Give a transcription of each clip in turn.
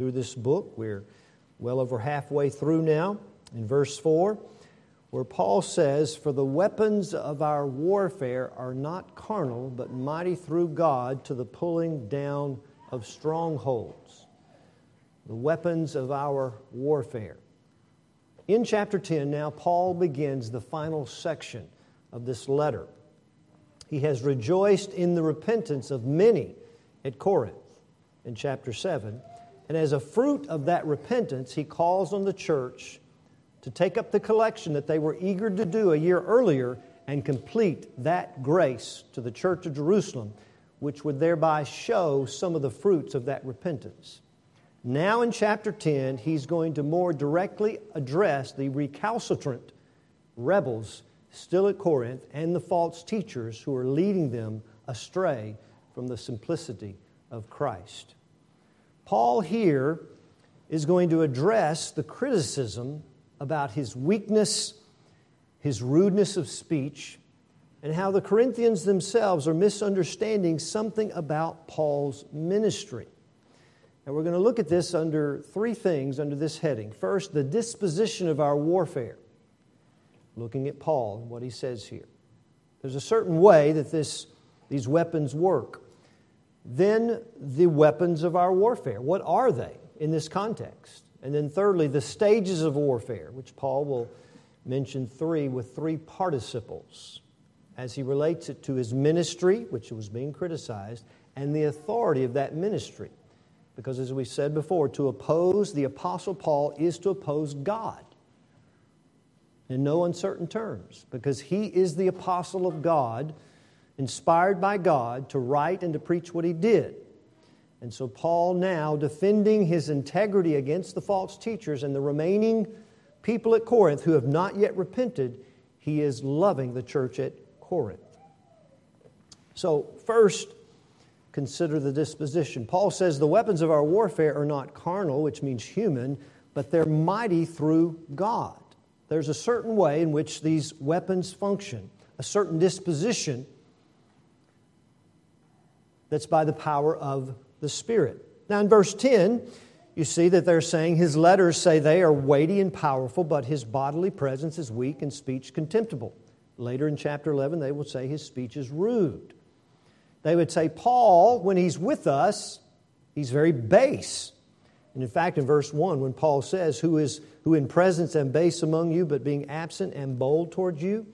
through this book. We're well over halfway through now in verse 4, where Paul says, For the weapons of our warfare are not carnal, but mighty through God to the pulling down of strongholds. The weapons of our warfare. In chapter 10, now, Paul begins the final section of this letter. He has rejoiced in the repentance of many at Corinth in chapter 7. And as a fruit of that repentance, he calls on the church to take up the collection that they were eager to do a year earlier and complete that grace to the church of Jerusalem, which would thereby show some of the fruits of that repentance. Now, in chapter 10, he's going to more directly address the recalcitrant rebels still at Corinth and the false teachers who are leading them astray from the simplicity of Christ. Paul here is going to address the criticism about his weakness, his rudeness of speech, and how the Corinthians themselves are misunderstanding something about Paul's ministry. And we're going to look at this under three things under this heading. First, the disposition of our warfare. Looking at Paul and what he says here. There's a certain way that this, these weapons work. Then, the weapons of our warfare. What are they in this context? And then, thirdly, the stages of warfare, which Paul will mention three with three participles as he relates it to his ministry, which was being criticized, and the authority of that ministry. Because, as we said before, to oppose the Apostle Paul is to oppose God in no uncertain terms, because he is the apostle of God, inspired by God to write and to preach what he did. And so, Paul now defending his integrity against the false teachers and the remaining people at Corinth who have not yet repented, he is loving the church at Corinth. So, first, consider the disposition. Paul says the weapons of our warfare are not carnal, which means human, but they're mighty through God. There's a certain way in which these weapons function, a certain disposition that's by the power of the Spirit. Now, in verse 10, you see that they're saying his letters say they are weighty and powerful, but his bodily presence is weak and speech contemptible. Later in chapter 11, they will say his speech is rude. They would say, Paul, when he's with us, he's very base. And in fact, in verse 1, when Paul says, Who is who in presence am base among you, but being absent and bold towards you,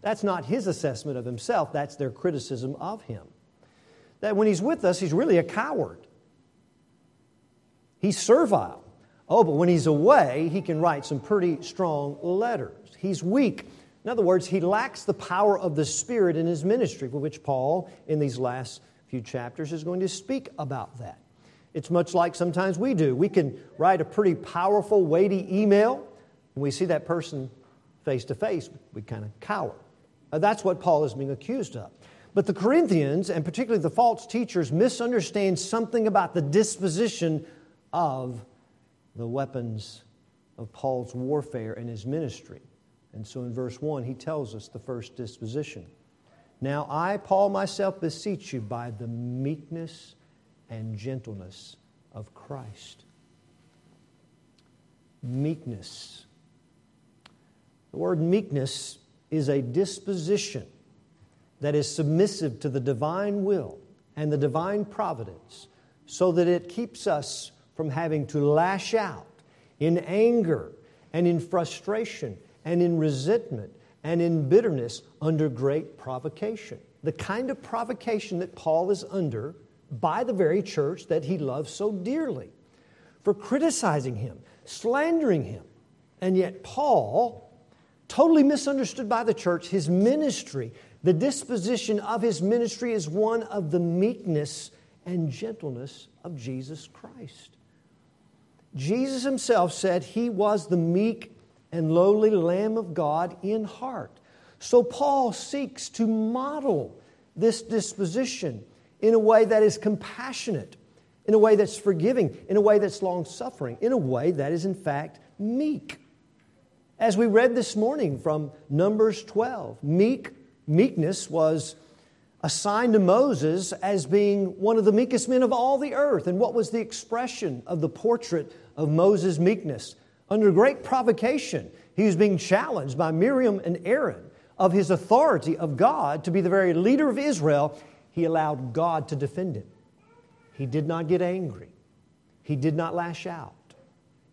that's not his assessment of himself, that's their criticism of him that when he's with us, he's really a coward. He's servile. Oh, but when he's away, he can write some pretty strong letters. He's weak. In other words, he lacks the power of the Spirit in his ministry, for which Paul, in these last few chapters, is going to speak about that. It's much like sometimes we do. We can write a pretty powerful, weighty email. and we see that person face to face, we kind of cower. That's what Paul is being accused of. But the Corinthians, and particularly the false teachers, misunderstand something about the disposition of the weapons of Paul's warfare and his ministry. And so in verse 1, he tells us the first disposition. Now I, Paul, myself beseech you by the meekness and gentleness of Christ. Meekness. The word meekness is a disposition that is submissive to the divine will and the divine providence so that it keeps us from having to lash out in anger and in frustration and in resentment and in bitterness under great provocation. The kind of provocation that Paul is under by the very church that he loves so dearly for criticizing him, slandering him. And yet, Paul, totally misunderstood by the church, his ministry the disposition of his ministry is one of the meekness and gentleness of Jesus Christ. Jesus himself said he was the meek and lowly Lamb of God in heart. So Paul seeks to model this disposition in a way that is compassionate, in a way that's forgiving, in a way that's long suffering, in a way that is, in fact, meek. As we read this morning from Numbers 12, meek Meekness was assigned to Moses as being one of the meekest men of all the earth. And what was the expression of the portrait of Moses' meekness? Under great provocation, he was being challenged by Miriam and Aaron of his authority of God to be the very leader of Israel. He allowed God to defend him. He did not get angry, he did not lash out.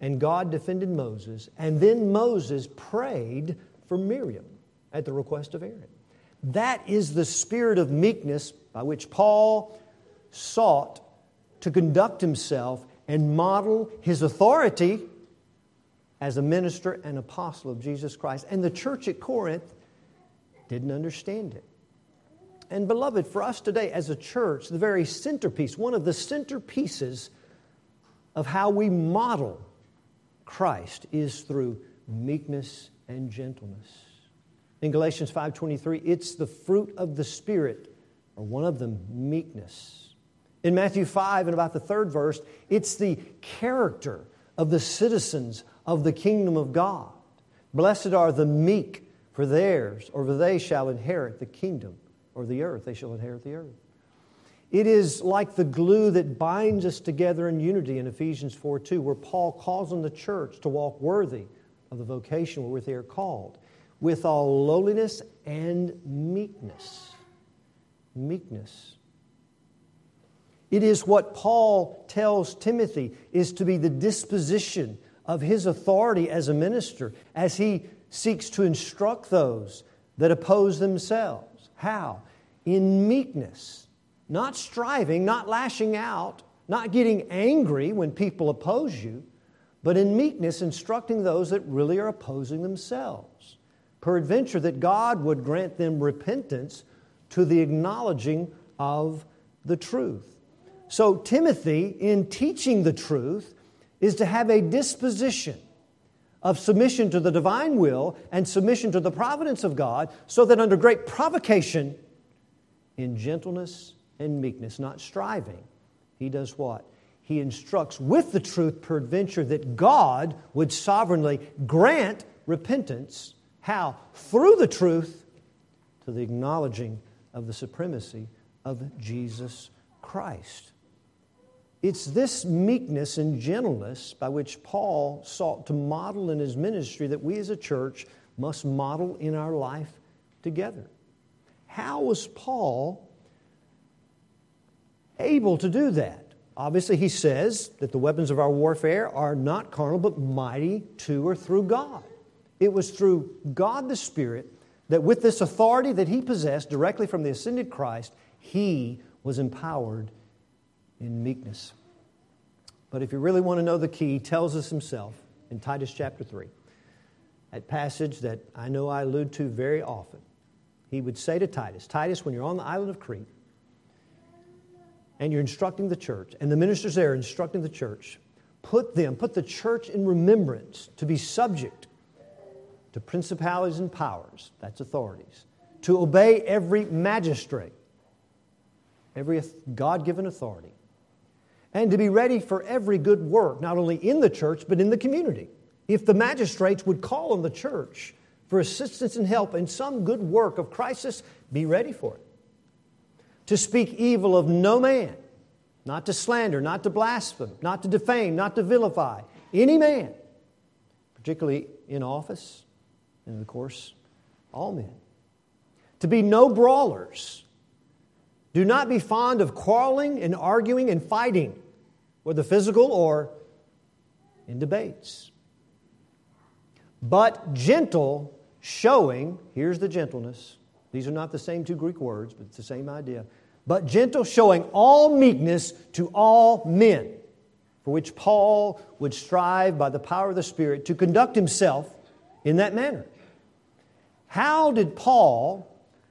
And God defended Moses. And then Moses prayed for Miriam at the request of Aaron. That is the spirit of meekness by which Paul sought to conduct himself and model his authority as a minister and apostle of Jesus Christ. And the church at Corinth didn't understand it. And, beloved, for us today as a church, the very centerpiece, one of the centerpieces of how we model Christ is through meekness and gentleness in Galatians 5:23, it's the fruit of the spirit, or one of them, meekness. In Matthew 5 and about the third verse, it's the character of the citizens of the kingdom of God. Blessed are the meek, for theirs, or for they shall inherit the kingdom, or the earth, they shall inherit the earth. It is like the glue that binds us together in unity in Ephesians 4 2, where Paul calls on the church to walk worthy of the vocation wherewith they are called with all lowliness and meekness. Meekness. It is what Paul tells Timothy is to be the disposition of his authority as a minister as he seeks to instruct those that oppose themselves. How? In meekness, not striving, not lashing out, not getting angry when people oppose you, but in meekness, instructing those that really are opposing themselves peradventure that God would grant them repentance to the acknowledging of the truth. So, Timothy, in teaching the truth, is to have a disposition of submission to the divine will and submission to the providence of God, so that under great provocation, in gentleness and meekness, not striving, he does what? He instructs with the truth, peradventure, that God would sovereignly grant repentance how? Through the truth to the acknowledging of the supremacy of Jesus Christ. It's this meekness and gentleness by which Paul sought to model in his ministry that we as a church must model in our life together. How was Paul able to do that? Obviously, he says that the weapons of our warfare are not carnal, but mighty to or through God. It was through God the Spirit that, with this authority that he possessed directly from the ascended Christ, he was empowered in meekness. But if you really want to know the key, he tells us himself in Titus chapter 3, that passage that I know I allude to very often. He would say to Titus, Titus, when you're on the island of Crete and you're instructing the church, and the ministers there are instructing the church, put them, put the church in remembrance to be subject to principalities and powers, that's authorities, to obey every magistrate, every God given authority, and to be ready for every good work, not only in the church, but in the community. If the magistrates would call on the church for assistance and help in some good work of crisis, be ready for it. To speak evil of no man, not to slander, not to blaspheme, not to defame, not to vilify any man, particularly in office, and of course, all men. To be no brawlers. Do not be fond of quarreling and arguing and fighting, whether physical or in debates. But gentle, showing, here's the gentleness. These are not the same two Greek words, but it's the same idea. But gentle, showing all meekness to all men, for which Paul would strive by the power of the Spirit to conduct himself in that manner. How did Paul,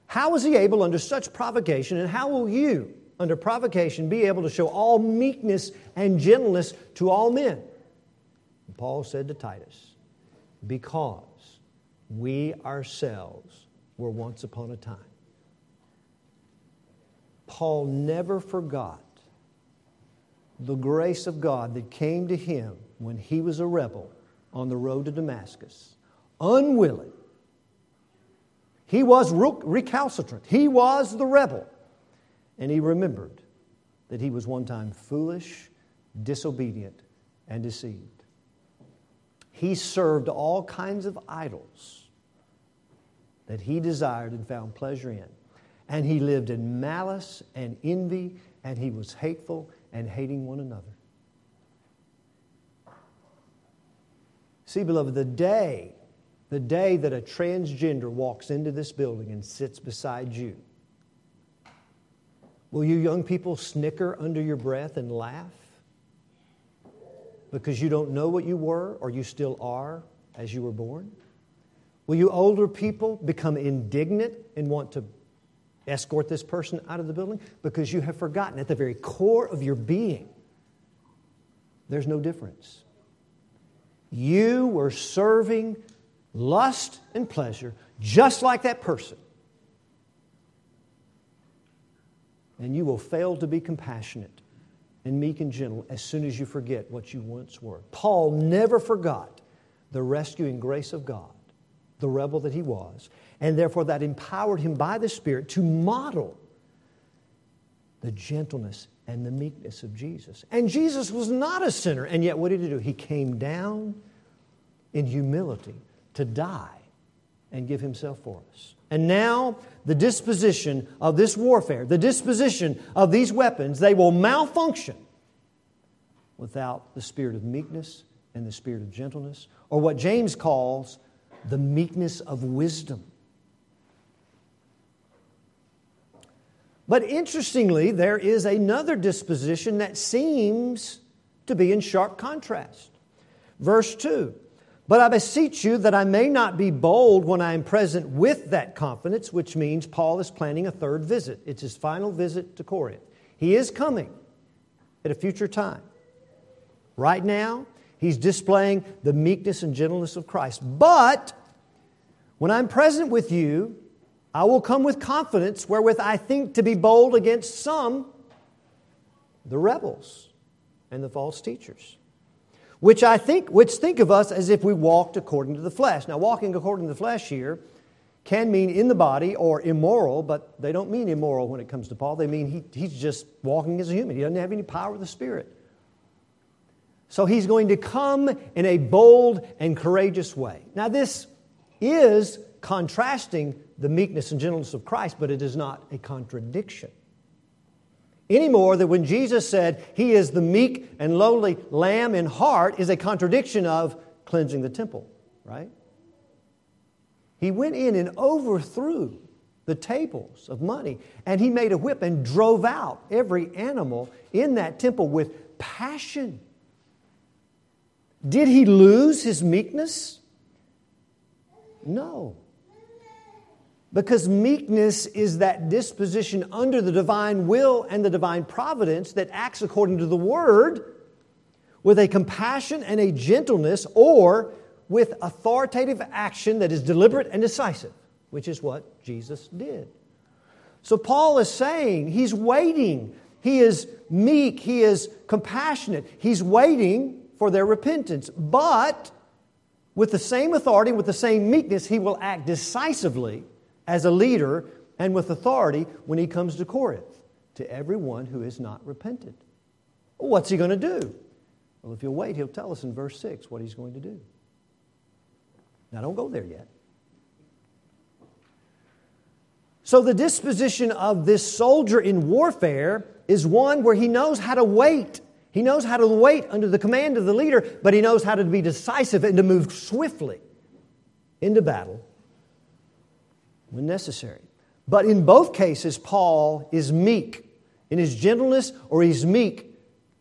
how was he able under such provocation, and how will you, under provocation, be able to show all meekness and gentleness to all men? And Paul said to Titus, Because we ourselves were once upon a time. Paul never forgot the grace of God that came to him when he was a rebel on the road to Damascus, unwilling. He was recalcitrant, he was the rebel, and he remembered that he was one time foolish, disobedient, and deceived. He served all kinds of idols that he desired and found pleasure in. And he lived in malice and envy, and he was hateful and hating one another. See, beloved, the day, the day that a transgender walks into this building and sits beside you, will you young people snicker under your breath and laugh? Because you don't know what you were or you still are as you were born? Will you older people become indignant and want to escort this person out of the building? Because you have forgotten at the very core of your being, there's no difference. You were serving lust and pleasure just like that person. And you will fail to be compassionate and meek and gentle as soon as you forget what you once were. Paul never forgot the rescuing grace of God, the rebel that he was, and therefore that empowered him by the Spirit to model the gentleness and the meekness of Jesus. And Jesus was not a sinner, and yet what did he do? He came down in humility to die and give himself for us. And now, the disposition of this warfare, the disposition of these weapons, they will malfunction without the spirit of meekness and the spirit of gentleness, or what James calls the meekness of wisdom. But interestingly, there is another disposition that seems to be in sharp contrast. Verse 2 But I beseech you that I may not be bold when I am present with that confidence, which means Paul is planning a third visit. It's his final visit to Corinth. He is coming at a future time. Right now, he's displaying the meekness and gentleness of Christ. But when I'm present with you, I will come with confidence wherewith I think to be bold against some, the rebels and the false teachers, which I think, which think of us as if we walked according to the flesh. Now, walking according to the flesh here can mean in the body or immoral, but they don't mean immoral when it comes to Paul. They mean he, he's just walking as a human. He doesn't have any power of the Spirit. So he's going to come in a bold and courageous way. Now, this is contrasting the meekness and gentleness of Christ, but it is not a contradiction. Any more than when Jesus said he is the meek and lowly lamb in heart is a contradiction of cleansing the temple, right? He went in and overthrew the tables of money, and he made a whip and drove out every animal in that temple with passion. Did he lose his meekness? No. Because meekness is that disposition under the divine will and the divine providence that acts according to the word with a compassion and a gentleness or with authoritative action that is deliberate and decisive, which is what Jesus did. So Paul is saying he's waiting. He is meek. He is compassionate. He's waiting for their repentance. But with the same authority, with the same meekness, he will act decisively as a leader and with authority when he comes to Corinth to everyone who is not repented. Well, what's he going to do? Well, if you'll wait, he'll tell us in verse 6 what he's going to do. Now, don't go there yet. So, the disposition of this soldier in warfare is one where he knows how to wait. He knows how to wait under the command of the leader, but he knows how to be decisive and to move swiftly into battle when necessary. But in both cases, Paul is meek in his gentleness, or he's meek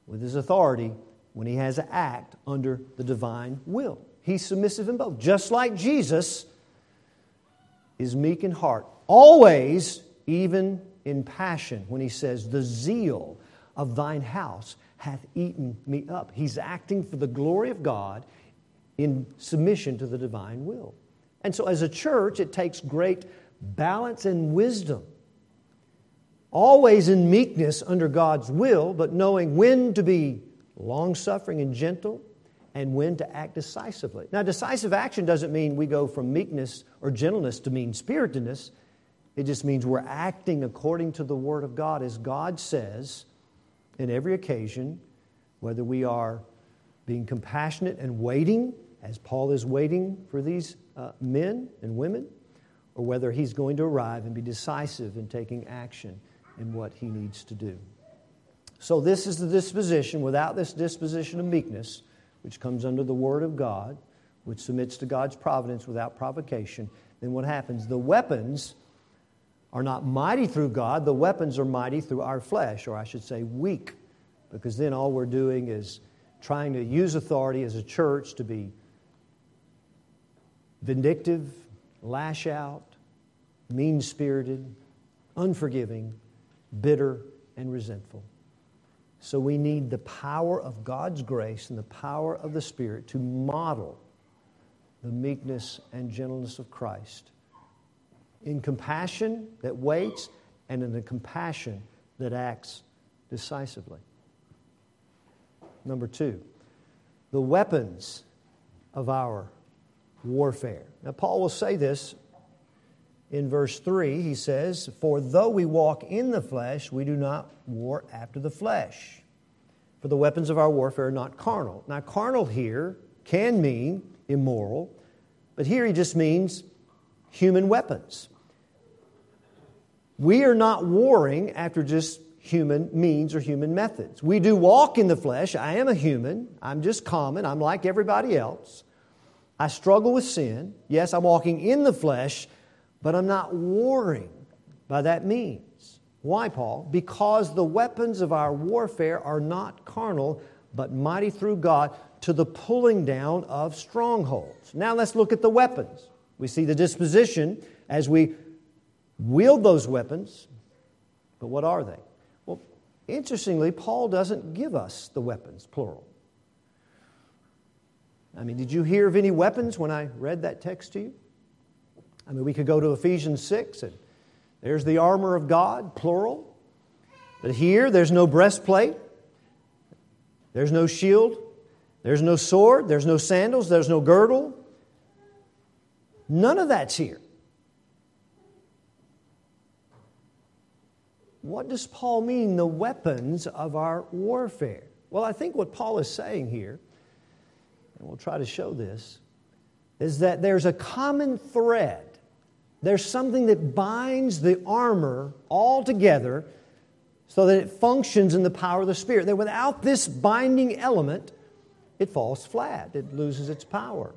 with his authority when he has to act under the divine will. He's submissive in both, just like Jesus is meek in heart, always, even in passion, when he says, The zeal of thine house hath eaten me up. He's acting for the glory of God in submission to the divine will. And so, as a church, it takes great balance and wisdom. Always in meekness under God's will, but knowing when to be long suffering and gentle and when to act decisively. Now, decisive action doesn't mean we go from meekness or gentleness to mean spiritedness. It just means we're acting according to the Word of God as God says in every occasion, whether we are being compassionate and waiting, as Paul is waiting for these uh, men and women, or whether he's going to arrive and be decisive in taking action in what he needs to do. So, this is the disposition. Without this disposition of meekness, which comes under the Word of God, which submits to God's providence without provocation, then what happens? The weapons are not mighty through God, the weapons are mighty through our flesh, or I should say, weak, because then all we're doing is trying to use authority as a church to be vindictive, lash out, mean spirited, unforgiving, bitter, and resentful. So we need the power of God's grace and the power of the Spirit to model the meekness and gentleness of Christ in compassion that waits and in the compassion that acts decisively. Number two, the weapons of our warfare. Now, Paul will say this in verse 3. He says, For though we walk in the flesh, we do not war after the flesh. For the weapons of our warfare are not carnal. Now, carnal here can mean immoral, but here he just means human weapons. We are not warring after just human means or human methods. We do walk in the flesh. I am a human. I'm just common. I'm like everybody else. I struggle with sin. Yes, I'm walking in the flesh, but I'm not warring by that means. Why, Paul? Because the weapons of our warfare are not carnal, but mighty through God to the pulling down of strongholds. Now let's look at the weapons. We see the disposition as we wield those weapons, but what are they? Well, interestingly, Paul doesn't give us the weapons, plural. I mean, did you hear of any weapons when I read that text to you? I mean, we could go to Ephesians 6 and there's the armor of God, plural. But here, there's no breastplate, there's no shield, there's no sword, there's no sandals, there's no girdle. None of that's here. What does Paul mean, the weapons of our warfare? Well, I think what Paul is saying here and we'll try to show this, is that there's a common thread. There's something that binds the armor all together so that it functions in the power of the Spirit. That without this binding element, it falls flat, it loses its power.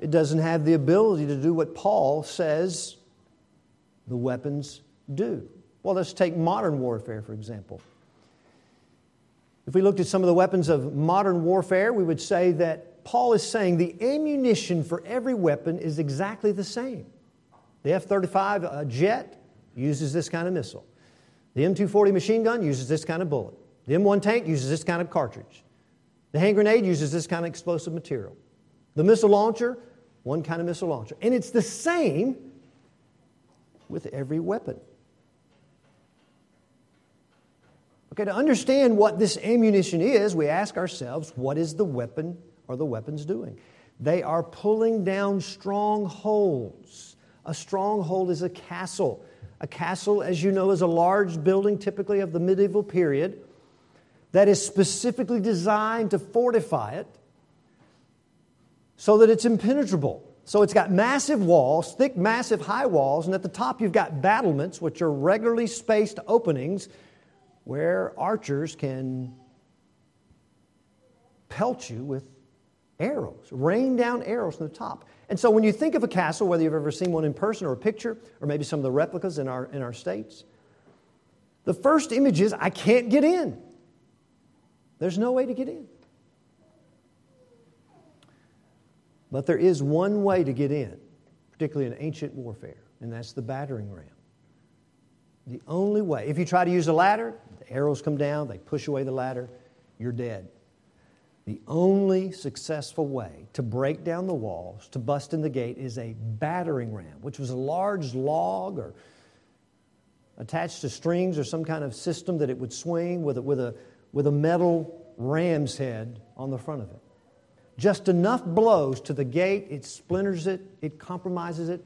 It doesn't have the ability to do what Paul says the weapons do. Well, let's take modern warfare, for example. If we looked at some of the weapons of modern warfare, we would say that Paul is saying the ammunition for every weapon is exactly the same. The F 35 uh, jet uses this kind of missile, the M 240 machine gun uses this kind of bullet, the M1 tank uses this kind of cartridge, the hand grenade uses this kind of explosive material, the missile launcher, one kind of missile launcher. And it's the same with every weapon. Okay, to understand what this ammunition is, we ask ourselves, what is the weapon or the weapons doing? They are pulling down strongholds. A stronghold is a castle. A castle, as you know, is a large building, typically of the medieval period, that is specifically designed to fortify it so that it's impenetrable. So it's got massive walls, thick, massive high walls, and at the top you've got battlements, which are regularly spaced openings where archers can pelt you with arrows, rain down arrows from the top. And so when you think of a castle, whether you've ever seen one in person or a picture, or maybe some of the replicas in our, in our states, the first image is I can't get in. There's no way to get in. But there is one way to get in, particularly in ancient warfare, and that's the battering ram. The only way, if you try to use a ladder, the arrows come down, they push away the ladder, you're dead. The only successful way to break down the walls, to bust in the gate, is a battering ram, which was a large log or attached to strings or some kind of system that it would swing with a, with a, with a metal ram's head on the front of it. Just enough blows to the gate, it splinters it, it compromises it,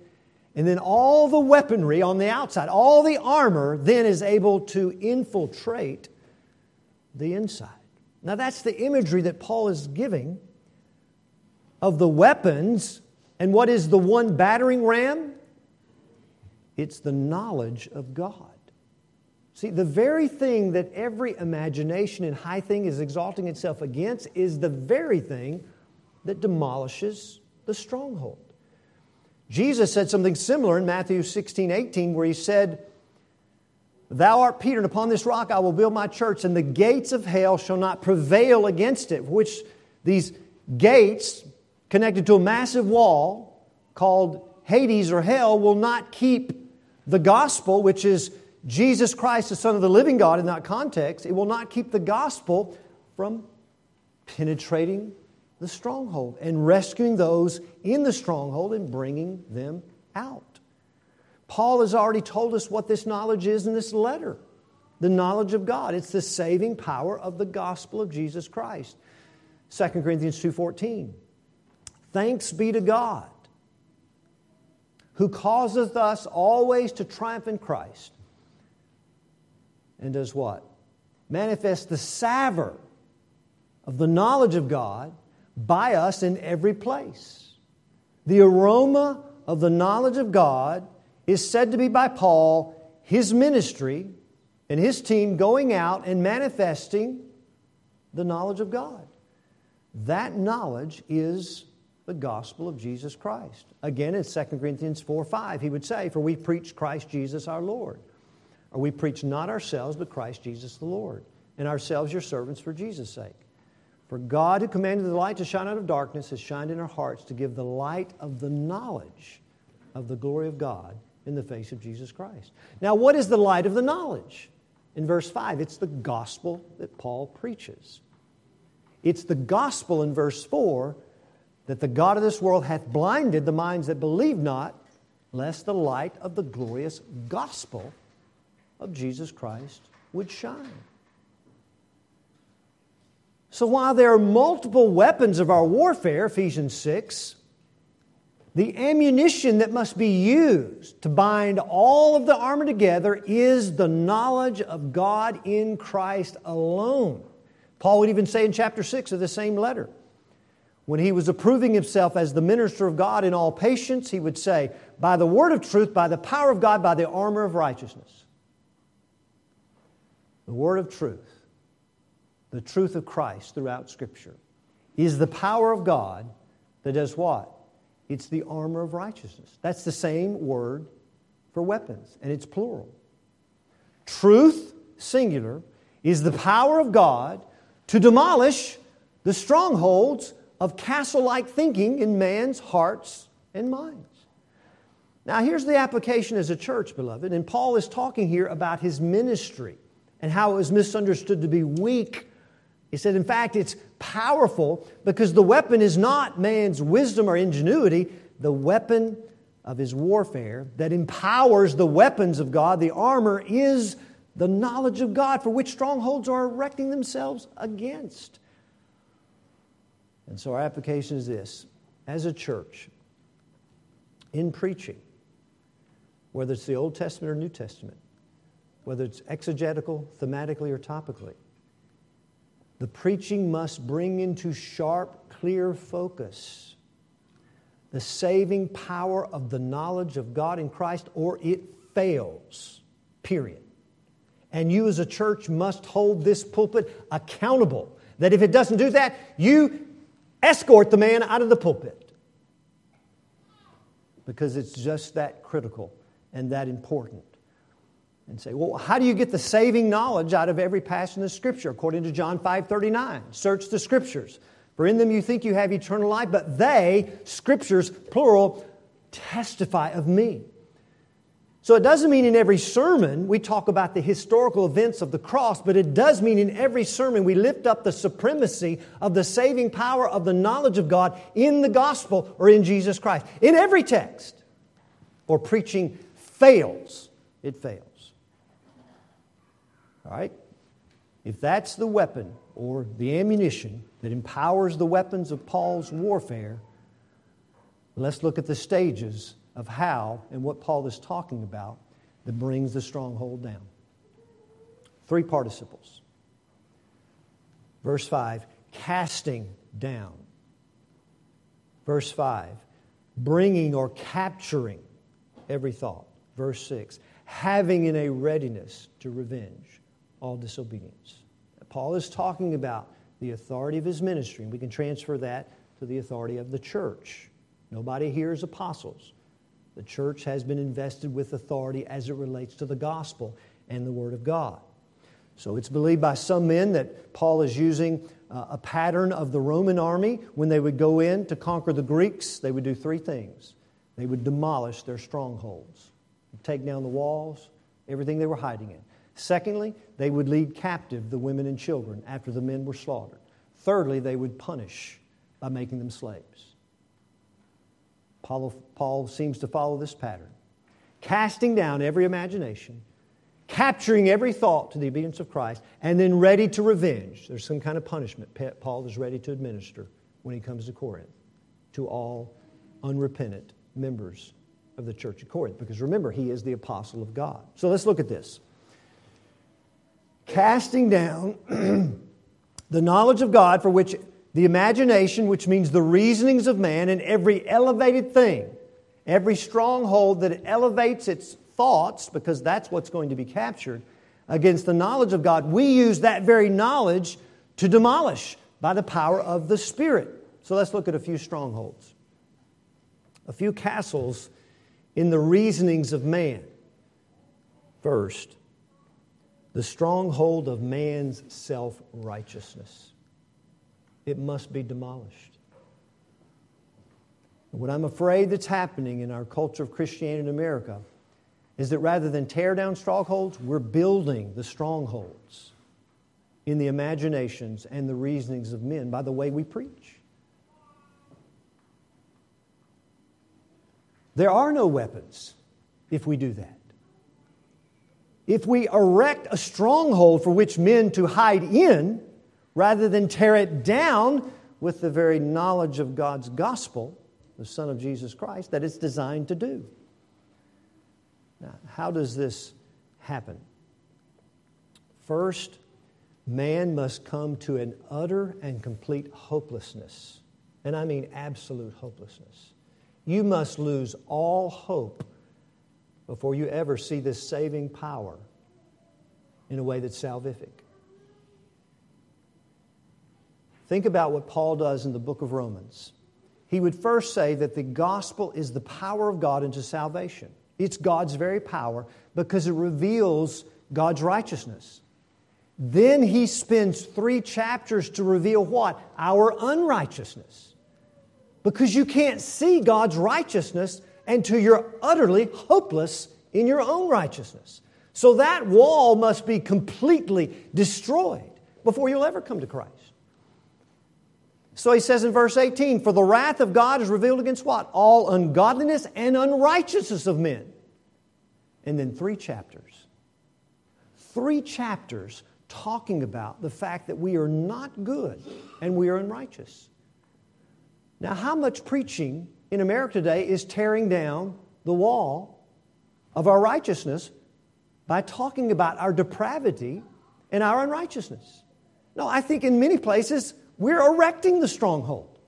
And then all the weaponry on the outside, all the armor, then is able to infiltrate the inside. Now, that's the imagery that Paul is giving of the weapons. And what is the one battering ram? It's the knowledge of God. See, the very thing that every imagination and high thing is exalting itself against is the very thing that demolishes the stronghold. Jesus said something similar in Matthew 16, 18, where he said, Thou art Peter, and upon this rock I will build my church, and the gates of hell shall not prevail against it. Which these gates, connected to a massive wall called Hades or hell, will not keep the gospel, which is Jesus Christ, the Son of the living God, in that context. It will not keep the gospel from penetrating the stronghold and rescuing those in the stronghold and bringing them out. Paul has already told us what this knowledge is in this letter the knowledge of God. It's the saving power of the gospel of Jesus Christ. 2 Corinthians 2:14. Thanks be to God who causeth us always to triumph in Christ. And does what? Manifest the savor of the knowledge of God by us in every place. The aroma of the knowledge of God is said to be by Paul his ministry and his team going out and manifesting the knowledge of God. That knowledge is the gospel of Jesus Christ. Again, in 2 Corinthians 4 5, he would say, For we preach Christ Jesus our Lord. Or we preach not ourselves, but Christ Jesus the Lord, and ourselves your servants for Jesus' sake. For God, who commanded the light to shine out of darkness, has shined in our hearts to give the light of the knowledge of the glory of God in the face of Jesus Christ. Now, what is the light of the knowledge? In verse 5, it's the gospel that Paul preaches. It's the gospel in verse 4 that the God of this world hath blinded the minds that believe not, lest the light of the glorious gospel of Jesus Christ would shine. So while there are multiple weapons of our warfare, Ephesians 6, the ammunition that must be used to bind all of the armor together is the knowledge of God in Christ alone. Paul would even say in chapter 6 of the same letter, when he was approving himself as the minister of God in all patience, he would say, By the word of truth, by the power of God, by the armor of righteousness. The word of truth the truth of Christ throughout Scripture, is the power of God that does what? It's the armor of righteousness. That's the same word for weapons, and it's plural. Truth, singular, is the power of God to demolish the strongholds of castle like thinking in man's hearts and minds. Now, here's the application as a church, beloved, and Paul is talking here about his ministry and how it was misunderstood to be weak he said, in fact, it's powerful because the weapon is not man's wisdom or ingenuity. The weapon of his warfare that empowers the weapons of God, the armor, is the knowledge of God for which strongholds are erecting themselves against. And so our application is this as a church, in preaching, whether it's the Old Testament or New Testament, whether it's exegetical, thematically, or topically, the preaching must bring into sharp, clear focus the saving power of the knowledge of God in Christ, or it fails, period. And you, as a church, must hold this pulpit accountable. That if it doesn't do that, you escort the man out of the pulpit. Because it's just that critical and that important and say, well, how do you get the saving knowledge out of every passage of Scripture? According to John 5 39, search the Scriptures. For in them you think you have eternal life, but they, Scriptures, plural, testify of me. So it doesn't mean in every sermon we talk about the historical events of the cross, but it does mean in every sermon we lift up the supremacy of the saving power of the knowledge of God in the gospel or in Jesus Christ. In every text. Or preaching fails, it fails. All right? If that's the weapon or the ammunition that empowers the weapons of Paul's warfare, let's look at the stages of how and what Paul is talking about that brings the stronghold down. Three participles. Verse 5 casting down. Verse 5 bringing or capturing every thought. Verse 6 having in a readiness to revenge all disobedience. Paul is talking about the authority of his ministry, and we can transfer that to the authority of the church. Nobody here is apostles. The church has been invested with authority as it relates to the gospel and the Word of God. So it's believed by some men that Paul is using uh, a pattern of the Roman army. When they would go in to conquer the Greeks, they would do three things they would demolish their strongholds, take down the walls, everything they were hiding in. Secondly, they would lead captive the women and children after the men were slaughtered. Thirdly, they would punish by making them slaves. Paul, Paul seems to follow this pattern casting down every imagination, capturing every thought to the obedience of Christ, and then ready to revenge. There's some kind of punishment Paul is ready to administer when he comes to Corinth to all unrepentant members of the church of Corinth. Because remember, he is the apostle of God. So let's look at this. Casting down the knowledge of God for which the imagination, which means the reasonings of man, and every elevated thing, every stronghold that elevates its thoughts, because that's what's going to be captured, against the knowledge of God, we use that very knowledge to demolish by the power of the Spirit. So let's look at a few strongholds, a few castles in the reasonings of man. First, the stronghold of man's self righteousness. It must be demolished. what I'm afraid that's happening in our culture of Christianity in America is that rather than tear down strongholds, we're building the strongholds in the imaginations and the reasonings of men by the way we preach. There are no weapons if we do that. If we erect a stronghold for which men to hide in, rather than tear it down with the very knowledge of God's gospel, the Son of Jesus Christ, that it's designed to do. Now, how does this happen? First, man must come to an utter and complete hopelessness. And I mean absolute hopelessness. You must lose all hope before you ever see this saving power in a way that's salvific. Think about what Paul does in the book of Romans. He would first say that the gospel is the power of God into salvation. It's God's very power because it reveals God's righteousness. Then he spends three chapters to reveal what? Our unrighteousness. Because you can't see God's righteousness until you're utterly hopeless in your own righteousness. So that wall must be completely destroyed before you'll ever come to Christ. So he says in verse 18, For the wrath of God is revealed against what? All ungodliness and unrighteousness of men. And then three chapters. Three chapters talking about the fact that we are not good and we are unrighteous. Now, how much preaching in America today is tearing down the wall of our righteousness by talking about our depravity and our unrighteousness. No, I think in many places we're erecting the stronghold.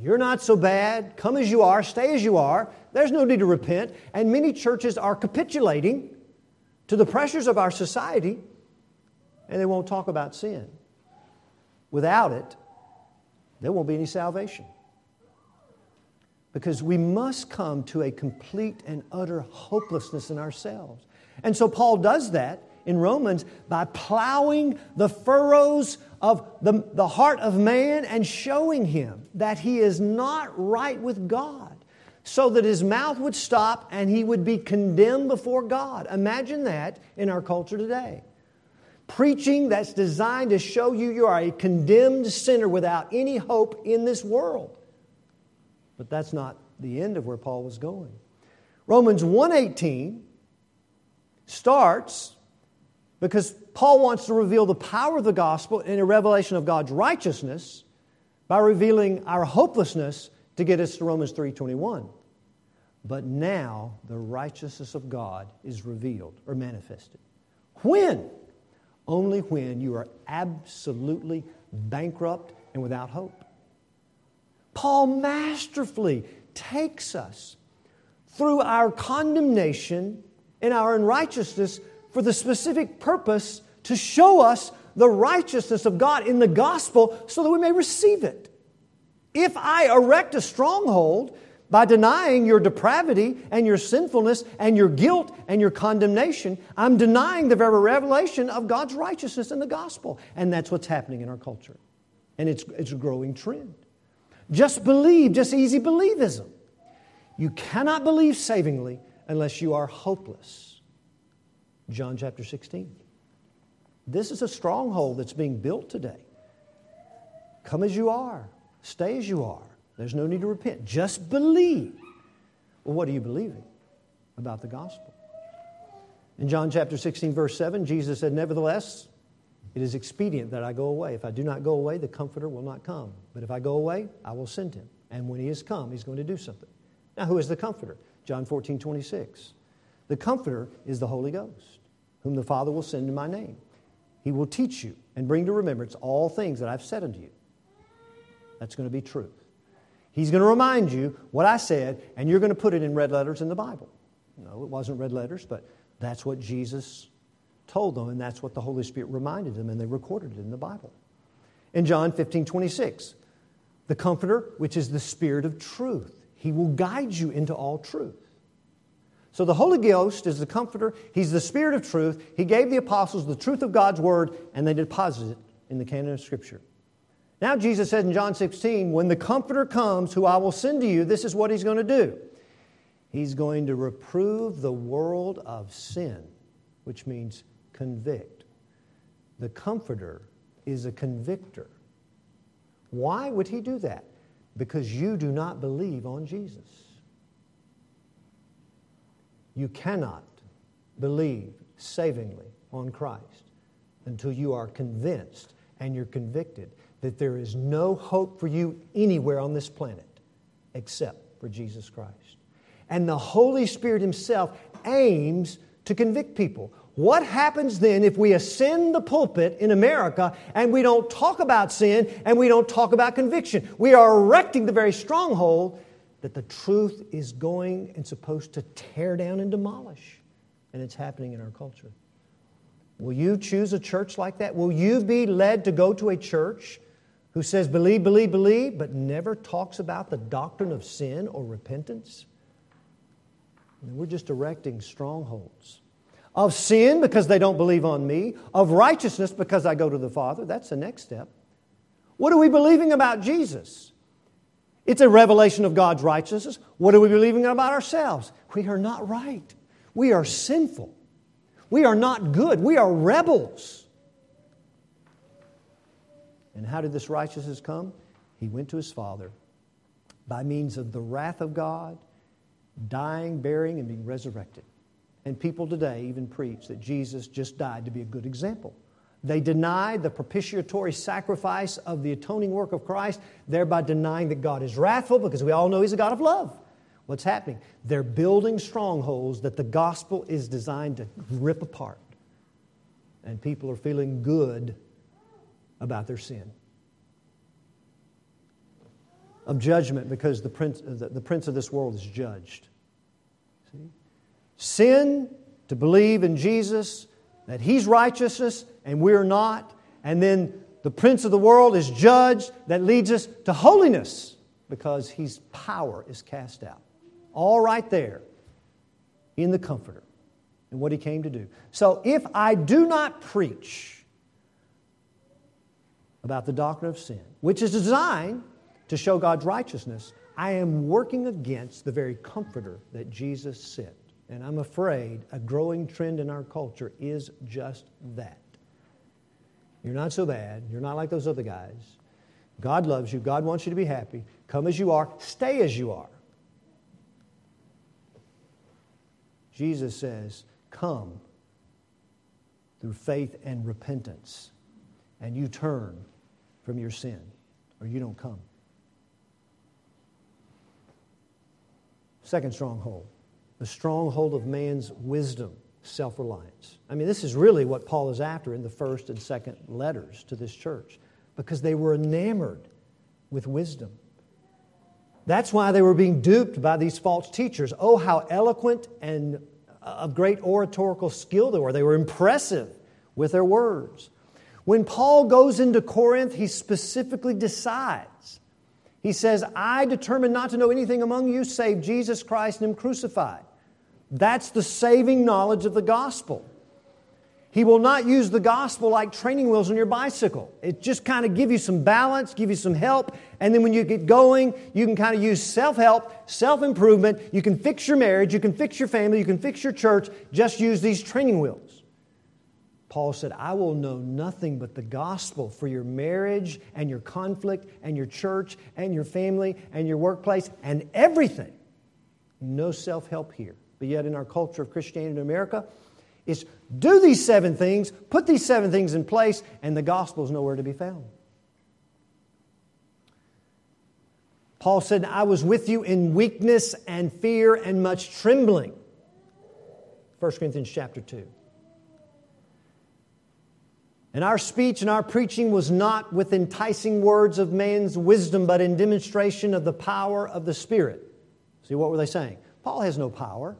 You're not so bad. Come as you are, stay as you are. There's no need to repent. And many churches are capitulating to the pressures of our society and they won't talk about sin. Without it, there won't be any salvation because we must come to a complete and utter hopelessness in ourselves. And so Paul does that in Romans by plowing the furrows of the, the heart of man and showing him that he is not right with God so that his mouth would stop and he would be condemned before God. Imagine that in our culture today. Preaching that's designed to show you you are a condemned sinner without any hope in this world. But that's not the end of where Paul was going. Romans 1:18 starts because Paul wants to reveal the power of the gospel in a revelation of God's righteousness by revealing our hopelessness to get us to Romans 3:21. but now the righteousness of God is revealed or manifested. When? Only when you are absolutely bankrupt and without hope. Paul masterfully takes us through our condemnation and our unrighteousness for the specific purpose to show us the righteousness of God in the gospel so that we may receive it. If I erect a stronghold by denying your depravity and your sinfulness and your guilt and your condemnation, I'm denying the very revelation of God's righteousness in the gospel. And that's what's happening in our culture. And it's, it's a growing trend. Just believe, just easy believism. You cannot believe savingly unless you are hopeless. John chapter 16. This is a stronghold that's being built today. Come as you are, stay as you are. There's no need to repent. Just believe. Well, what are you believing about the gospel? In John chapter 16, verse 7, Jesus said, Nevertheless, it is expedient that I go away. If I do not go away, the Comforter will not come. But if I go away, I will send him. And when he has come, he's going to do something. Now, who is the Comforter? John 14, 26. The Comforter is the Holy Ghost, whom the Father will send in my name. He will teach you and bring to remembrance all things that I've said unto you. That's going to be truth. He's going to remind you what I said, and you're going to put it in red letters in the Bible. No, it wasn't red letters, but that's what Jesus told them, and that's what the Holy Spirit reminded them, and they recorded it in the Bible. In John 15 26, the Comforter, which is the Spirit of truth, he will guide you into all truth. So the Holy Ghost is the Comforter, He's the Spirit of truth. He gave the apostles the truth of God's Word, and they deposited it in the canon of Scripture. Now, Jesus said in John 16, When the Comforter comes, who I will send to you, this is what he's going to do. He's going to reprove the world of sin, which means convict. The Comforter is a convictor. Why would he do that? Because you do not believe on Jesus. You cannot believe savingly on Christ until you are convinced and you're convicted that there is no hope for you anywhere on this planet except for Jesus Christ. And the Holy Spirit Himself aims to convict people. What happens then if we ascend the pulpit in America and we don't talk about sin and we don't talk about conviction? We are erecting the very stronghold that the truth is going and supposed to tear down and demolish. And it's happening in our culture. Will you choose a church like that? Will you be led to go to a church who says believe, believe, believe, but never talks about the doctrine of sin or repentance? we're just erecting strongholds. Of sin because they don't believe on me, of righteousness because I go to the Father. That's the next step. What are we believing about Jesus? It's a revelation of God's righteousness. What are we believing about ourselves? We are not right. We are sinful. We are not good. We are rebels. And how did this righteousness come? He went to his Father by means of the wrath of God, dying, burying, and being resurrected. And people today even preach that Jesus just died to be a good example. They deny the propitiatory sacrifice of the atoning work of Christ, thereby denying that God is wrathful because we all know He's a God of love. What's happening? They're building strongholds that the gospel is designed to rip apart. And people are feeling good about their sin. Of judgment because the prince, the, the prince of this world is judged. See? Sin, to believe in Jesus, that he's righteousness and we're not. And then the prince of the world is judged, that leads us to holiness because his power is cast out. All right there in the Comforter and what he came to do. So if I do not preach, about the doctrine of sin, which is designed to show God's righteousness, I am working against the very comforter that Jesus sent. And I'm afraid a growing trend in our culture is just that. You're not so bad. You're not like those other guys. God loves you. God wants you to be happy. Come as you are. Stay as you are. Jesus says, Come through faith and repentance and you turn from your sin or you don't come. Second stronghold, the stronghold of man's wisdom, self reliance. I mean, this is really what Paul is after in the first and second letters to this church because they were enamored with wisdom. That's why they were being duped by these false teachers. Oh, how eloquent and uh, of great oratorical skill they were. They were impressive with their words. When Paul goes into Corinth, he specifically decides. He says, I determined not to know anything among you save Jesus Christ and Him crucified. That's the saving knowledge of the gospel. He will not use the gospel like training wheels on your bicycle. It just kind of give you some balance, give you some help, and then when you get going, you can kind of use self-help, self-improvement. You can fix your marriage, you can fix your family, you can fix your church. Just use these training wheels. Paul said, I will know nothing but the gospel for your marriage and your conflict and your church and your family and your workplace and everything. No self help here. But yet, in our culture of Christianity in America, is do these seven things, put these seven things in place, and the gospel is nowhere to be found. Paul said, I was with you in weakness and fear and much trembling. 1 Corinthians chapter 2. And our speech and our preaching was not with enticing words of man's wisdom, but in demonstration of the power of the Spirit. See, what were they saying? Paul has no power.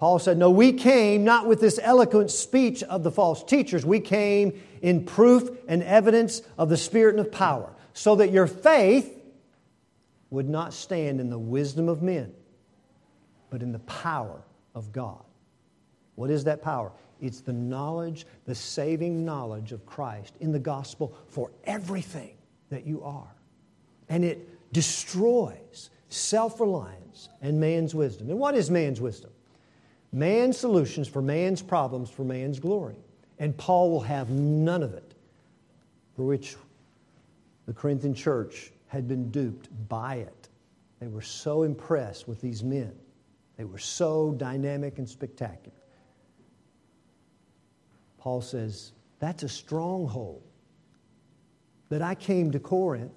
Paul said, No, we came not with this eloquent speech of the false teachers. We came in proof and evidence of the Spirit and of power, so that your faith would not stand in the wisdom of men, but in the power of God. What is that power? It's the knowledge, the saving knowledge of Christ in the gospel for everything that you are. And it destroys self reliance and man's wisdom. And what is man's wisdom? Man's solutions for man's problems for man's glory. And Paul will have none of it, for which the Corinthian church had been duped by it. They were so impressed with these men, they were so dynamic and spectacular. Paul says, That's a stronghold that I came to Corinth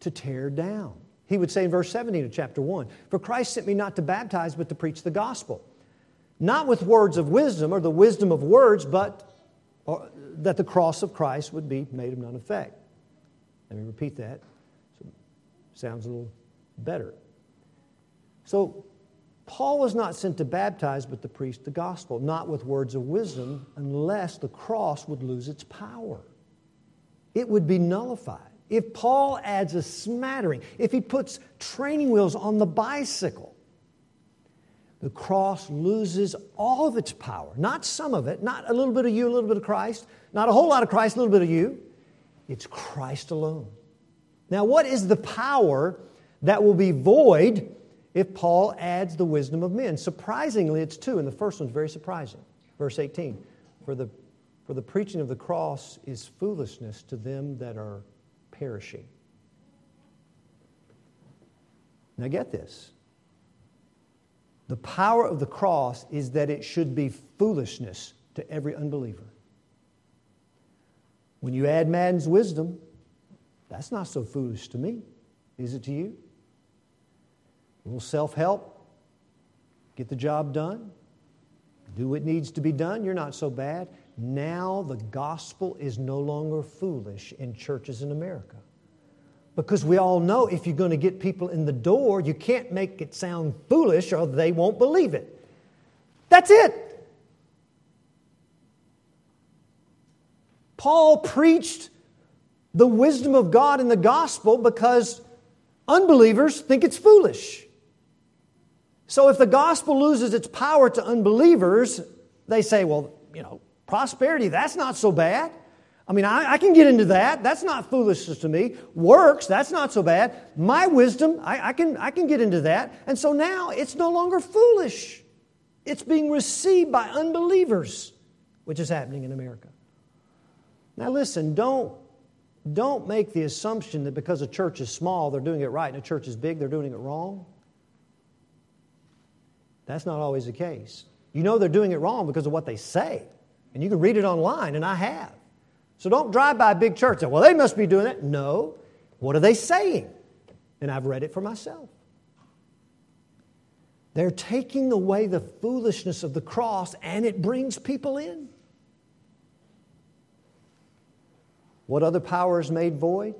to tear down. He would say in verse 17 of chapter 1 For Christ sent me not to baptize, but to preach the gospel not with words of wisdom or the wisdom of words, but or, that the cross of Christ would be made of none effect. Let me repeat that. So sounds a little better. So, Paul was not sent to baptize, but to preach the gospel, not with words of wisdom, unless the cross would lose its power. It would be nullified. If Paul adds a smattering, if he puts training wheels on the bicycle, the cross loses all of its power. Not some of it, not a little bit of you, a little bit of Christ, not a whole lot of Christ, a little bit of you. It's Christ alone. Now, what is the power that will be void if Paul adds the wisdom of men? Surprisingly, it's two, and the first one's very surprising. Verse 18 For the, for the preaching of the cross is foolishness to them that are perishing. Now, get this. The power of the cross is that it should be foolishness to every unbeliever. When you add man's wisdom, that's not so foolish to me. Is it to you? A little self help, get the job done, do what needs to be done, you're not so bad. Now the gospel is no longer foolish in churches in America. Because we all know if you're going to get people in the door, you can't make it sound foolish or they won't believe it. That's it. Paul preached the wisdom of God in the gospel because unbelievers think it's foolish. So if the gospel loses its power to unbelievers, they say, well, you know, prosperity, that's not so bad. I mean, I, I, can get into that. That's not foolishness to me. Works, that's not so bad. My wisdom, I, I, can, I can get into that. And so now it's no longer foolish. It's being received by unbelievers, which is happening in America. Now, listen, don't, don't make the assumption that because a church is small, they're doing it right, and a church is big, they're doing it wrong. That's not always the case. You know they're doing it wrong because of what they say. And you can read it online, and I have. So don't drive by a big church and, well, they must be doing it. No. What are they saying? And I've read it for myself. They're taking away the foolishness of the cross and it brings people in. What other power is made void?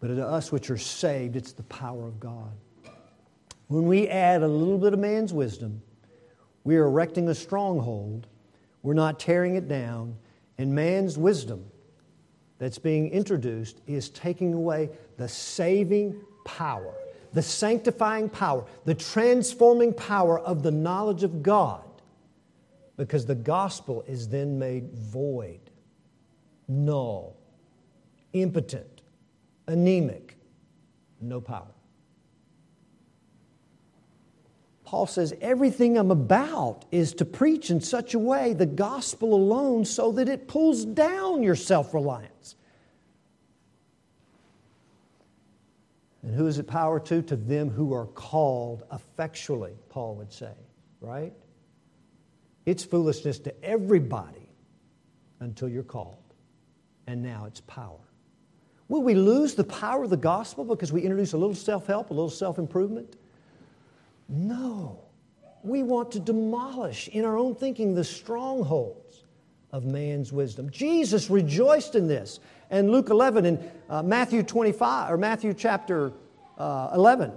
But to us which are saved, it's the power of God. When we add a little bit of man's wisdom, we are erecting a stronghold. We're not tearing it down. And man's wisdom that's being introduced is taking away the saving power, the sanctifying power, the transforming power of the knowledge of God, because the gospel is then made void, null, impotent, anemic, no power. Paul says, Everything I'm about is to preach in such a way, the gospel alone, so that it pulls down your self reliance. And who is it power to? To them who are called effectually, Paul would say, right? It's foolishness to everybody until you're called. And now it's power. Will we lose the power of the gospel because we introduce a little self help, a little self improvement? No. We want to demolish in our own thinking the strongholds of man's wisdom. Jesus rejoiced in this. And Luke 11 and uh, Matthew 25, or Matthew chapter uh, 11,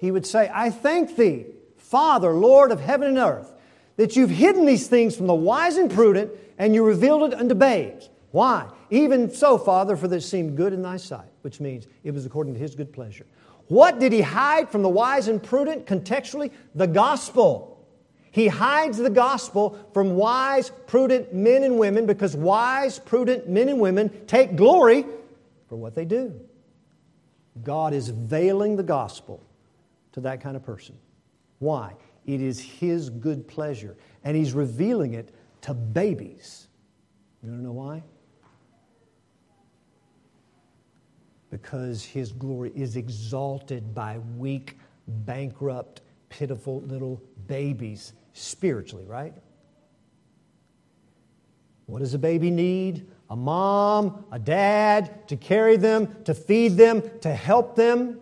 he would say, I thank thee, Father, Lord of heaven and earth, that you've hidden these things from the wise and prudent, and you revealed it unto babes. Why? Even so, Father, for this seemed good in thy sight, which means it was according to his good pleasure. What did he hide from the wise and prudent contextually? The gospel. He hides the gospel from wise, prudent men and women because wise, prudent men and women take glory for what they do. God is veiling the gospel to that kind of person. Why? It is His good pleasure, and He's revealing it to babies. You want to know why? Because his glory is exalted by weak, bankrupt, pitiful little babies spiritually, right? What does a baby need? A mom, a dad to carry them, to feed them, to help them.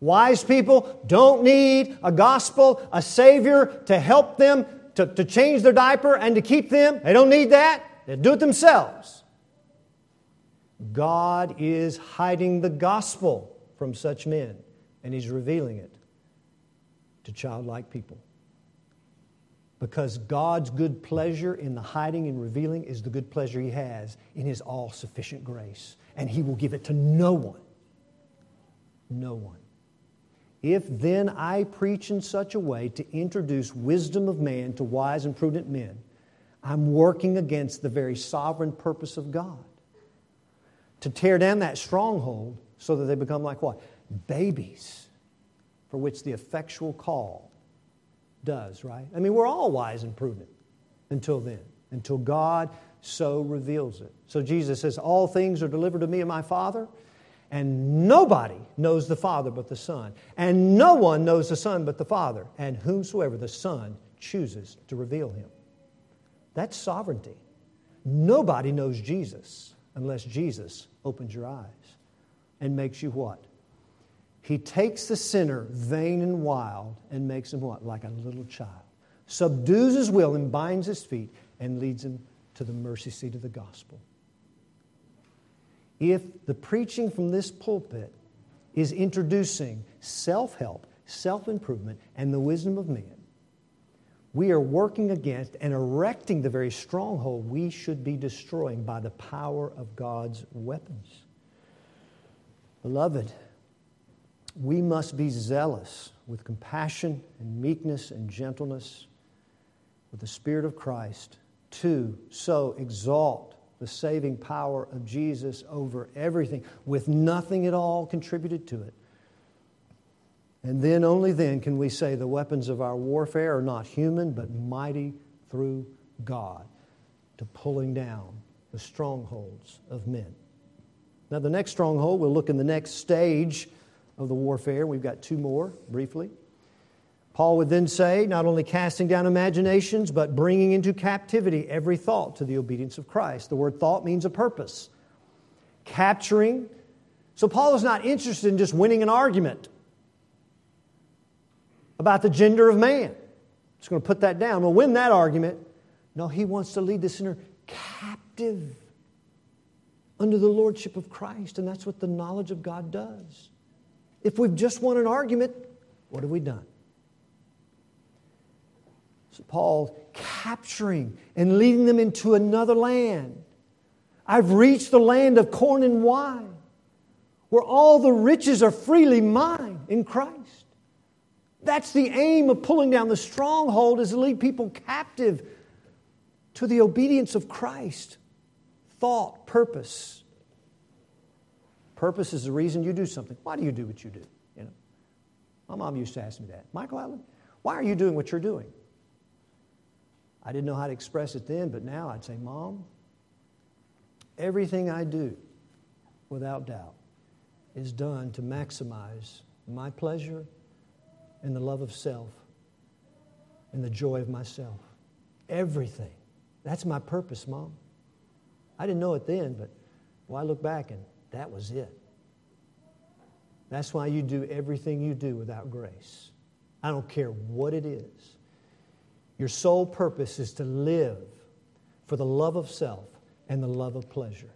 Wise people don't need a gospel, a savior to help them, to, to change their diaper and to keep them. They don't need that. They do it themselves. God is hiding the gospel from such men, and He's revealing it to childlike people. Because God's good pleasure in the hiding and revealing is the good pleasure He has in His all sufficient grace, and He will give it to no one. No one. If then I preach in such a way to introduce wisdom of man to wise and prudent men, I'm working against the very sovereign purpose of God to tear down that stronghold so that they become like what? Babies, for which the effectual call does, right? I mean, we're all wise and prudent until then, until God so reveals it. So Jesus says, All things are delivered to me and my Father, and nobody knows the Father but the Son, and no one knows the Son but the Father, and whomsoever the Son chooses to reveal him. That's sovereignty. Nobody knows Jesus unless Jesus opens your eyes and makes you what? He takes the sinner, vain and wild, and makes him what? Like a little child. Subdues his will and binds his feet and leads him to the mercy seat of the gospel. If the preaching from this pulpit is introducing self help, self improvement, and the wisdom of man, we are working against and erecting the very stronghold we should be destroying by the power of God's weapons. Beloved, we must be zealous with compassion and meekness and gentleness with the Spirit of Christ to so exalt the saving power of Jesus over everything with nothing at all contributed to it and then, only then, can we say the weapons of our warfare are not human, but mighty through God to pulling down the strongholds of men. Now, the next stronghold, we'll look in the next stage of the warfare. We've got two more briefly. Paul would then say, not only casting down imaginations, but bringing into captivity every thought to the obedience of Christ. The word thought means a purpose. Capturing So Paul is not interested in just winning an argument about the gender of man. Just going to put that down. We'll win that argument. No, he wants to lead the sinner captive under the lordship of Christ, and that's what the knowledge of God does. If we've just won an argument, what have we done? So Paul capturing and leading them into another land. I've reached the land of corn and wine, where all the riches are freely mine in Christ. That's the aim of pulling down the stronghold is to lead people captive to the obedience of Christ. Thought, purpose. Purpose is the reason you do something. Why do you do what you do? You know, my mom used to ask me that. Michael Allen, why are you doing what you're doing? I didn't know how to express it then, but now I'd say, Mom, everything I do, without doubt, is done to maximize my pleasure and the love of self and the joy of myself. Everything. That's my purpose, Mom. I didn't know it then, but well, I look back and that was it. That's why you do everything you do without grace. I don't care what it is. Your sole purpose is to live for the love of self and the love of pleasure.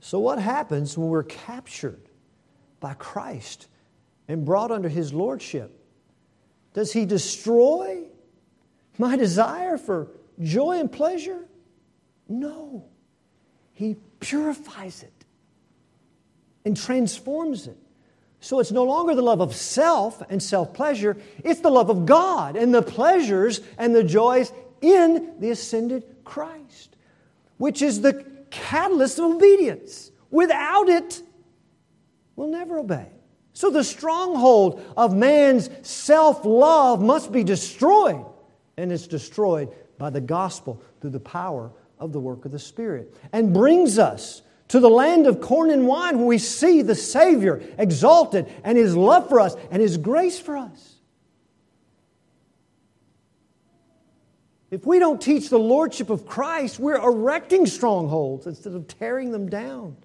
So, what happens when we're captured by Christ and brought under his lordship? Does he destroy my desire for joy and pleasure? No. He purifies it and transforms it. So it's no longer the love of self and self pleasure, it's the love of God and the pleasures and the joys in the ascended Christ, which is the catalyst of obedience. Without it, we'll never obey. So the stronghold of man's self love must be destroyed, and it's destroyed by the gospel through the power of the work of the Spirit, and brings us to the land of corn and wine where we see the Savior exalted and His love for us and His grace for us. If we don't teach the Lordship of Christ, we're erecting strongholds instead of tearing them down.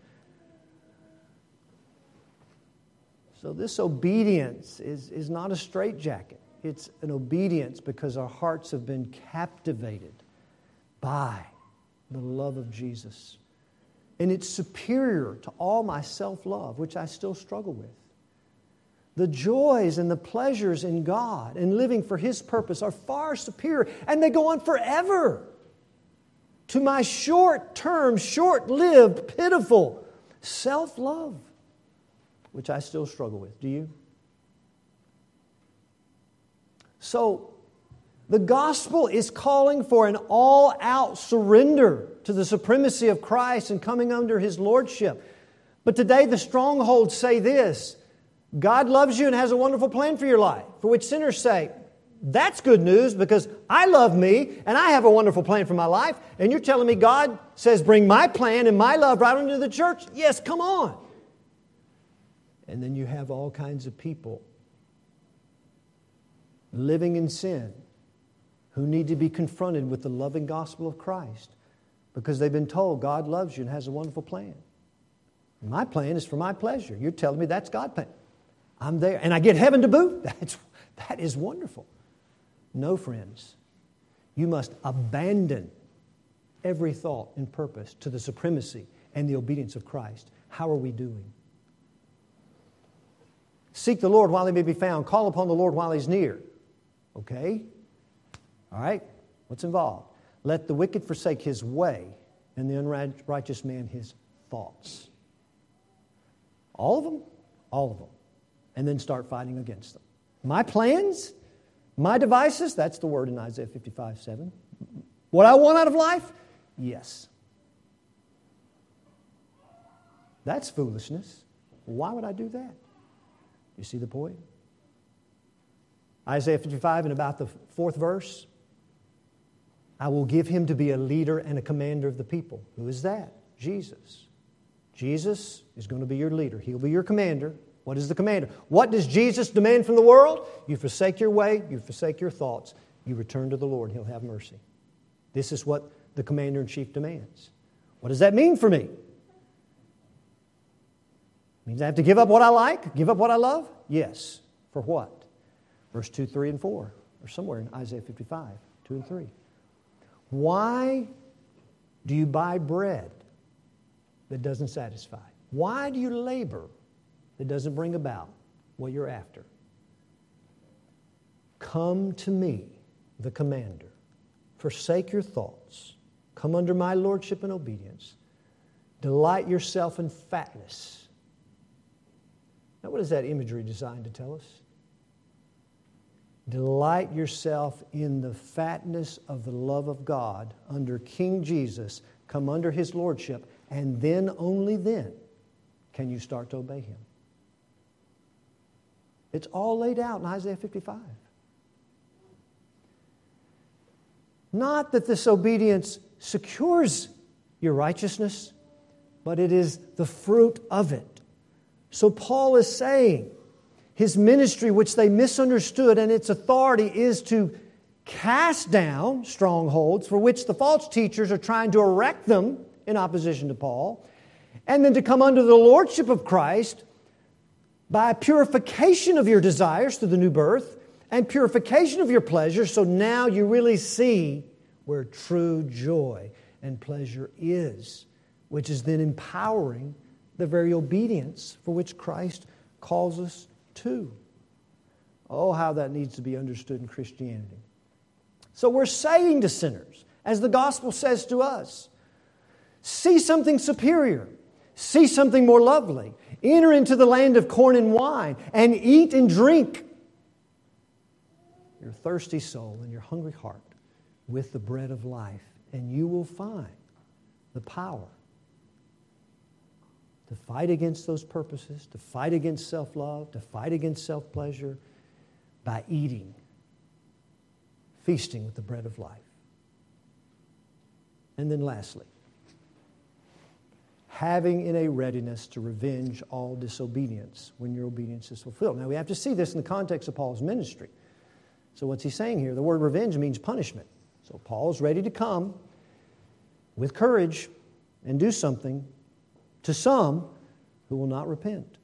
So, this obedience is, is not a straitjacket. It's an obedience because our hearts have been captivated by the love of Jesus. And it's superior to all my self love, which I still struggle with. The joys and the pleasures in God and living for His purpose are far superior, and they go on forever to my short term, short lived, pitiful self love which I still struggle with. Do you? So, the gospel is calling for an all out surrender to the supremacy of Christ and coming under his lordship. But today, the strongholds say this God loves you and has a wonderful plan for your life, for which sinners say, That's good news because I love me and I have a wonderful plan for my life. And you're telling me God says, Bring my plan and my love right into the church? Yes, come on. And then you have all kinds of people living in sin who need to be confronted with the loving gospel of Christ because they've been told God loves you and has a wonderful plan. My plan is for my pleasure. You're telling me that's God's plan. I'm there. And I get heaven to boot. That's, that is wonderful. No, friends. You must abandon every thought and purpose to the supremacy and the obedience of Christ. How are we doing? Seek the Lord while he may be found. Call upon the Lord while he's near. Okay? All right? What's involved? Let the wicked forsake his way, and the unrighteous man his thoughts. All of them? All of them. And then start fighting against them. My plans? My devices? That's the word in Isaiah 55 7. What I want out of life? Yes. That's foolishness. Why would I do that? You see the point? Isaiah 55 and about the fourth verse. I will give him to be a leader and a commander of the people. Who is that? Jesus. Jesus is going to be your leader. He'll be your commander. What is the commander? What does Jesus demand from the world? You forsake your way, you forsake your thoughts, you return to the Lord, He'll have mercy. This is what the commander in chief demands. What does that mean for me? Means I have to give up what I like, give up what I love? Yes. For what? Verse 2, 3, and 4, or somewhere in Isaiah 55, 2 and 3. Why do you buy bread that doesn't satisfy? Why do you labor that doesn't bring about what you're after? Come to me, the commander. Forsake your thoughts. Come under my lordship and obedience. Delight yourself in fatness. Now, what is that imagery designed to tell us? Delight yourself in the fatness of the love of God under King Jesus. Come under his lordship, and then, only then, can you start to obey him. It's all laid out in Isaiah 55. Not that this obedience secures your righteousness, but it is the fruit of it. So Paul is saying his ministry, which they misunderstood, and its authority is to cast down strongholds for which the false teachers are trying to erect them in opposition to Paul, and then to come under the lordship of Christ by purification of your desires through the new birth and purification of your pleasures, so now you really see where true joy and pleasure is, which is then empowering the very obedience for which Christ calls us to. Oh, how that needs to be understood in Christianity. So we're saying to sinners, as the gospel says to us, see something superior, see something more lovely, enter into the land of corn and wine, and eat and drink your thirsty soul and your hungry heart with the bread of life, and you will find the power to fight against those purposes, to fight against self love, to fight against self pleasure by eating, feasting with the bread of life. And then, lastly, having in a readiness to revenge all disobedience when your obedience is fulfilled. Now, we have to see this in the context of Paul's ministry. So, what's he saying here? The word revenge means punishment. So Paul's ready to come with courage and do something to some who will not repent.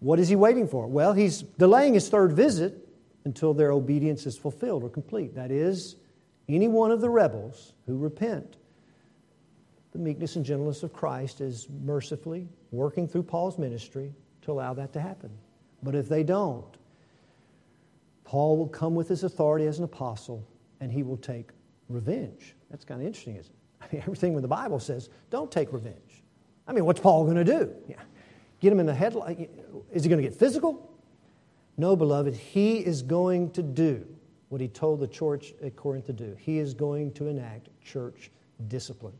What is he waiting for? Well, he's delaying his third visit until their obedience is fulfilled or complete. That is, any one of the rebels who repent. The meekness and gentleness of Christ is mercifully working through Paul's ministry to allow that to happen. But if they don't, Paul will come with his authority as an apostle and he will take revenge. That's kind of interesting, isn't it? I mean, everything in the Bible says, don't take revenge. I mean, what's Paul going to do? Yeah. Get him in the headlight? Is he going to get physical? No, beloved, he is going to do what he told the church at Corinth to do. He is going to enact church discipline.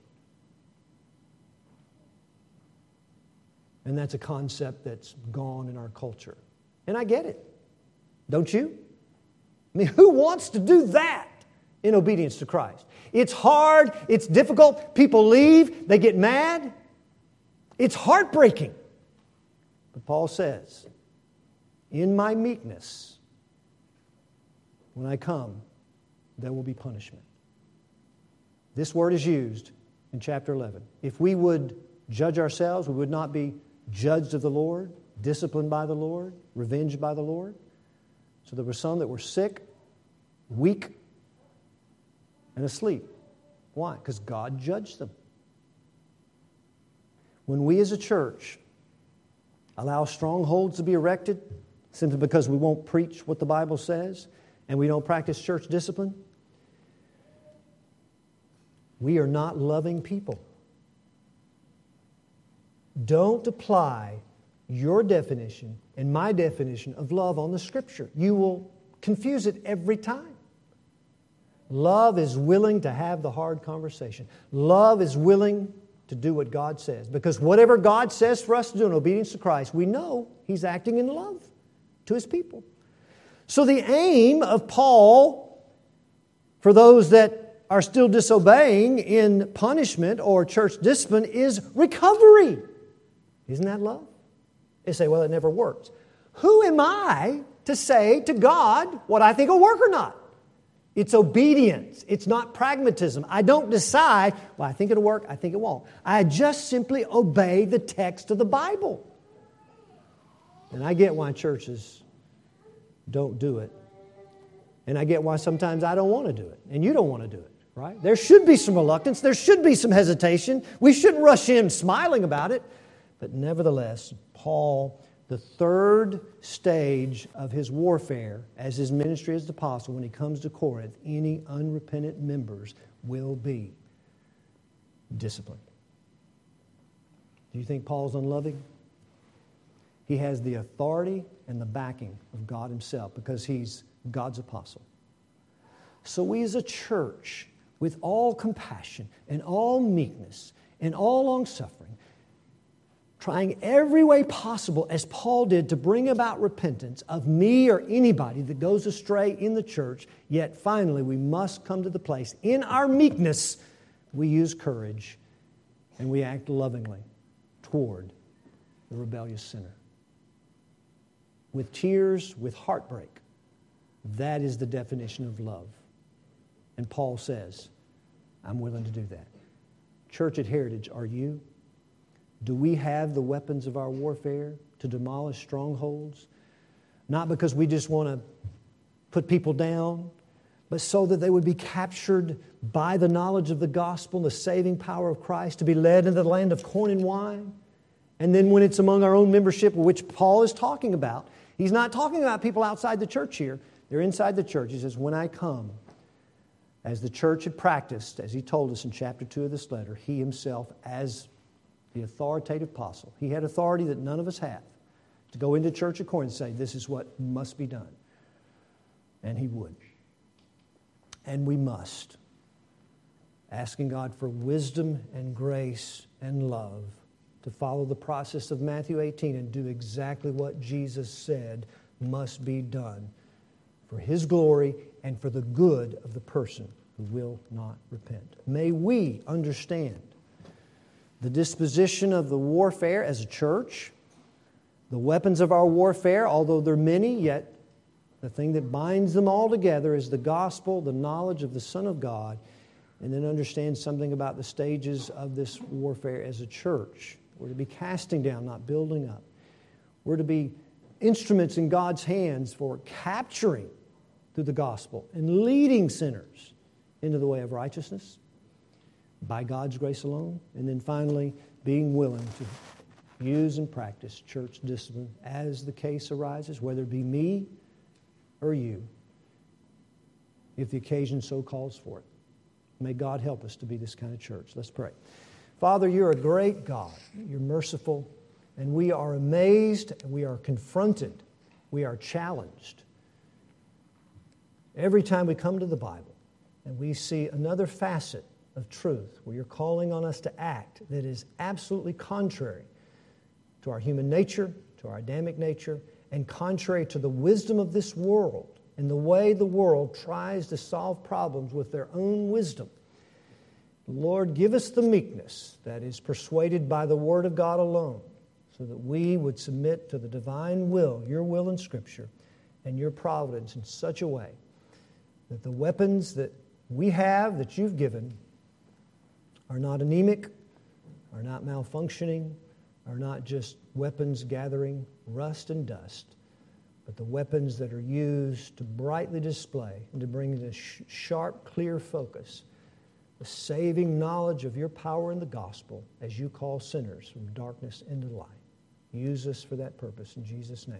And that's a concept that's gone in our culture. And I get it. Don't you? I mean, who wants to do that? in obedience to Christ. It's hard, it's difficult. People leave, they get mad. It's heartbreaking. But Paul says, In my meekness, when I come, there will be punishment. This word is used in chapter 11. If we would judge ourselves, we would not be judged of the Lord, disciplined by the Lord, revenged by the Lord. So there were some that were sick, weak, and asleep. Why? Because God judged them. When we as a church allow strongholds to be erected simply because we won't preach what the Bible says and we don't practice church discipline, we are not loving people. Don't apply your definition and my definition of love on the scripture. You will confuse it every time. Love is willing to have the hard conversation. Love is willing to do what God says. Because whatever God says for us to do in obedience to Christ, we know He's acting in love to His people. So the aim of Paul for those that are still disobeying in punishment or church discipline is recovery. Isn't that love? They say, well, it never works. Who am I to say to God what I think will work or not? It's obedience. It's not pragmatism. I don't decide, well, I think it'll work, I think it won't. I just simply obey the text of the Bible. And I get why churches don't do it. And I get why sometimes I don't want to do it, and you don't want to do it, right? There should be some reluctance, there should be some hesitation. We shouldn't rush in smiling about it. But nevertheless, Paul, the third stage of his warfare as his ministry as the apostle, when he comes to Corinth, any unrepentant members will be disciplined. Do you think Paul's unloving? He has the authority and the backing of God Himself because he's God's apostle. So, we as a church, with all compassion and all meekness and all long suffering, trying every way possible, as Paul did, to bring about repentance of me or anybody that goes astray in the church, yet finally we must come to the place in our meekness we use courage and we act lovingly toward the rebellious sinner. With tears, with heartbreak. That is the definition of love. And Paul says, I'm willing to do that. Church at Heritage, are you? Do we have the weapons of our warfare to demolish strongholds? Not because we just want to put people down, but so that they would be captured by the knowledge of the gospel and the saving power of Christ, to be led into the land of corn and wine. And then when it's among our own membership, which Paul is talking about, he's not talking about people outside the church here. They're inside the church. He says, When I come, as the church had practiced, as he told us in chapter 2 of this letter, he himself, as the authoritative apostle, he had authority that none of us have to go into church of Corinth and say, This is what must be done. And he would. And we must. Asking God for wisdom and grace and love to follow the process of Matthew 18 and do exactly what Jesus said must be done for His glory and for the good of the person who will not repent. May we understand the disposition of the warfare as a church, the weapons of our warfare, although they're many, yet the thing that binds them all together is the gospel, the knowledge of the Son of God, and then understand something about the stages of this warfare as a church. We're to be casting down, not building up. We're to be instruments in God's hands for capturing through the gospel and leading sinners into the way of righteousness by God's grace alone. And then finally, being willing to use and practice church discipline as the case arises, whether it be me or you, if the occasion so calls for it. May God help us to be this kind of church. Let's pray. Father, you're a great God. You're merciful, and we are amazed, we are confronted, we are challenged. Every time we come to the Bible and we see another facet of truth where you're calling on us to act that is absolutely contrary to our human nature, to our Adamic nature, and contrary to the wisdom of this world and the way the world tries to solve problems with their own wisdom. Lord, give us the meekness that is persuaded by the Word of God alone, so that we would submit to the divine will, your will in Scripture, and your providence in such a way that the weapons that we have, that you've given, are not anemic, are not malfunctioning, are not just weapons gathering rust and dust, but the weapons that are used to brightly display and to bring into sharp, clear focus the saving knowledge of your power in the gospel as you call sinners from darkness into light. Use us for that purpose in Jesus' name.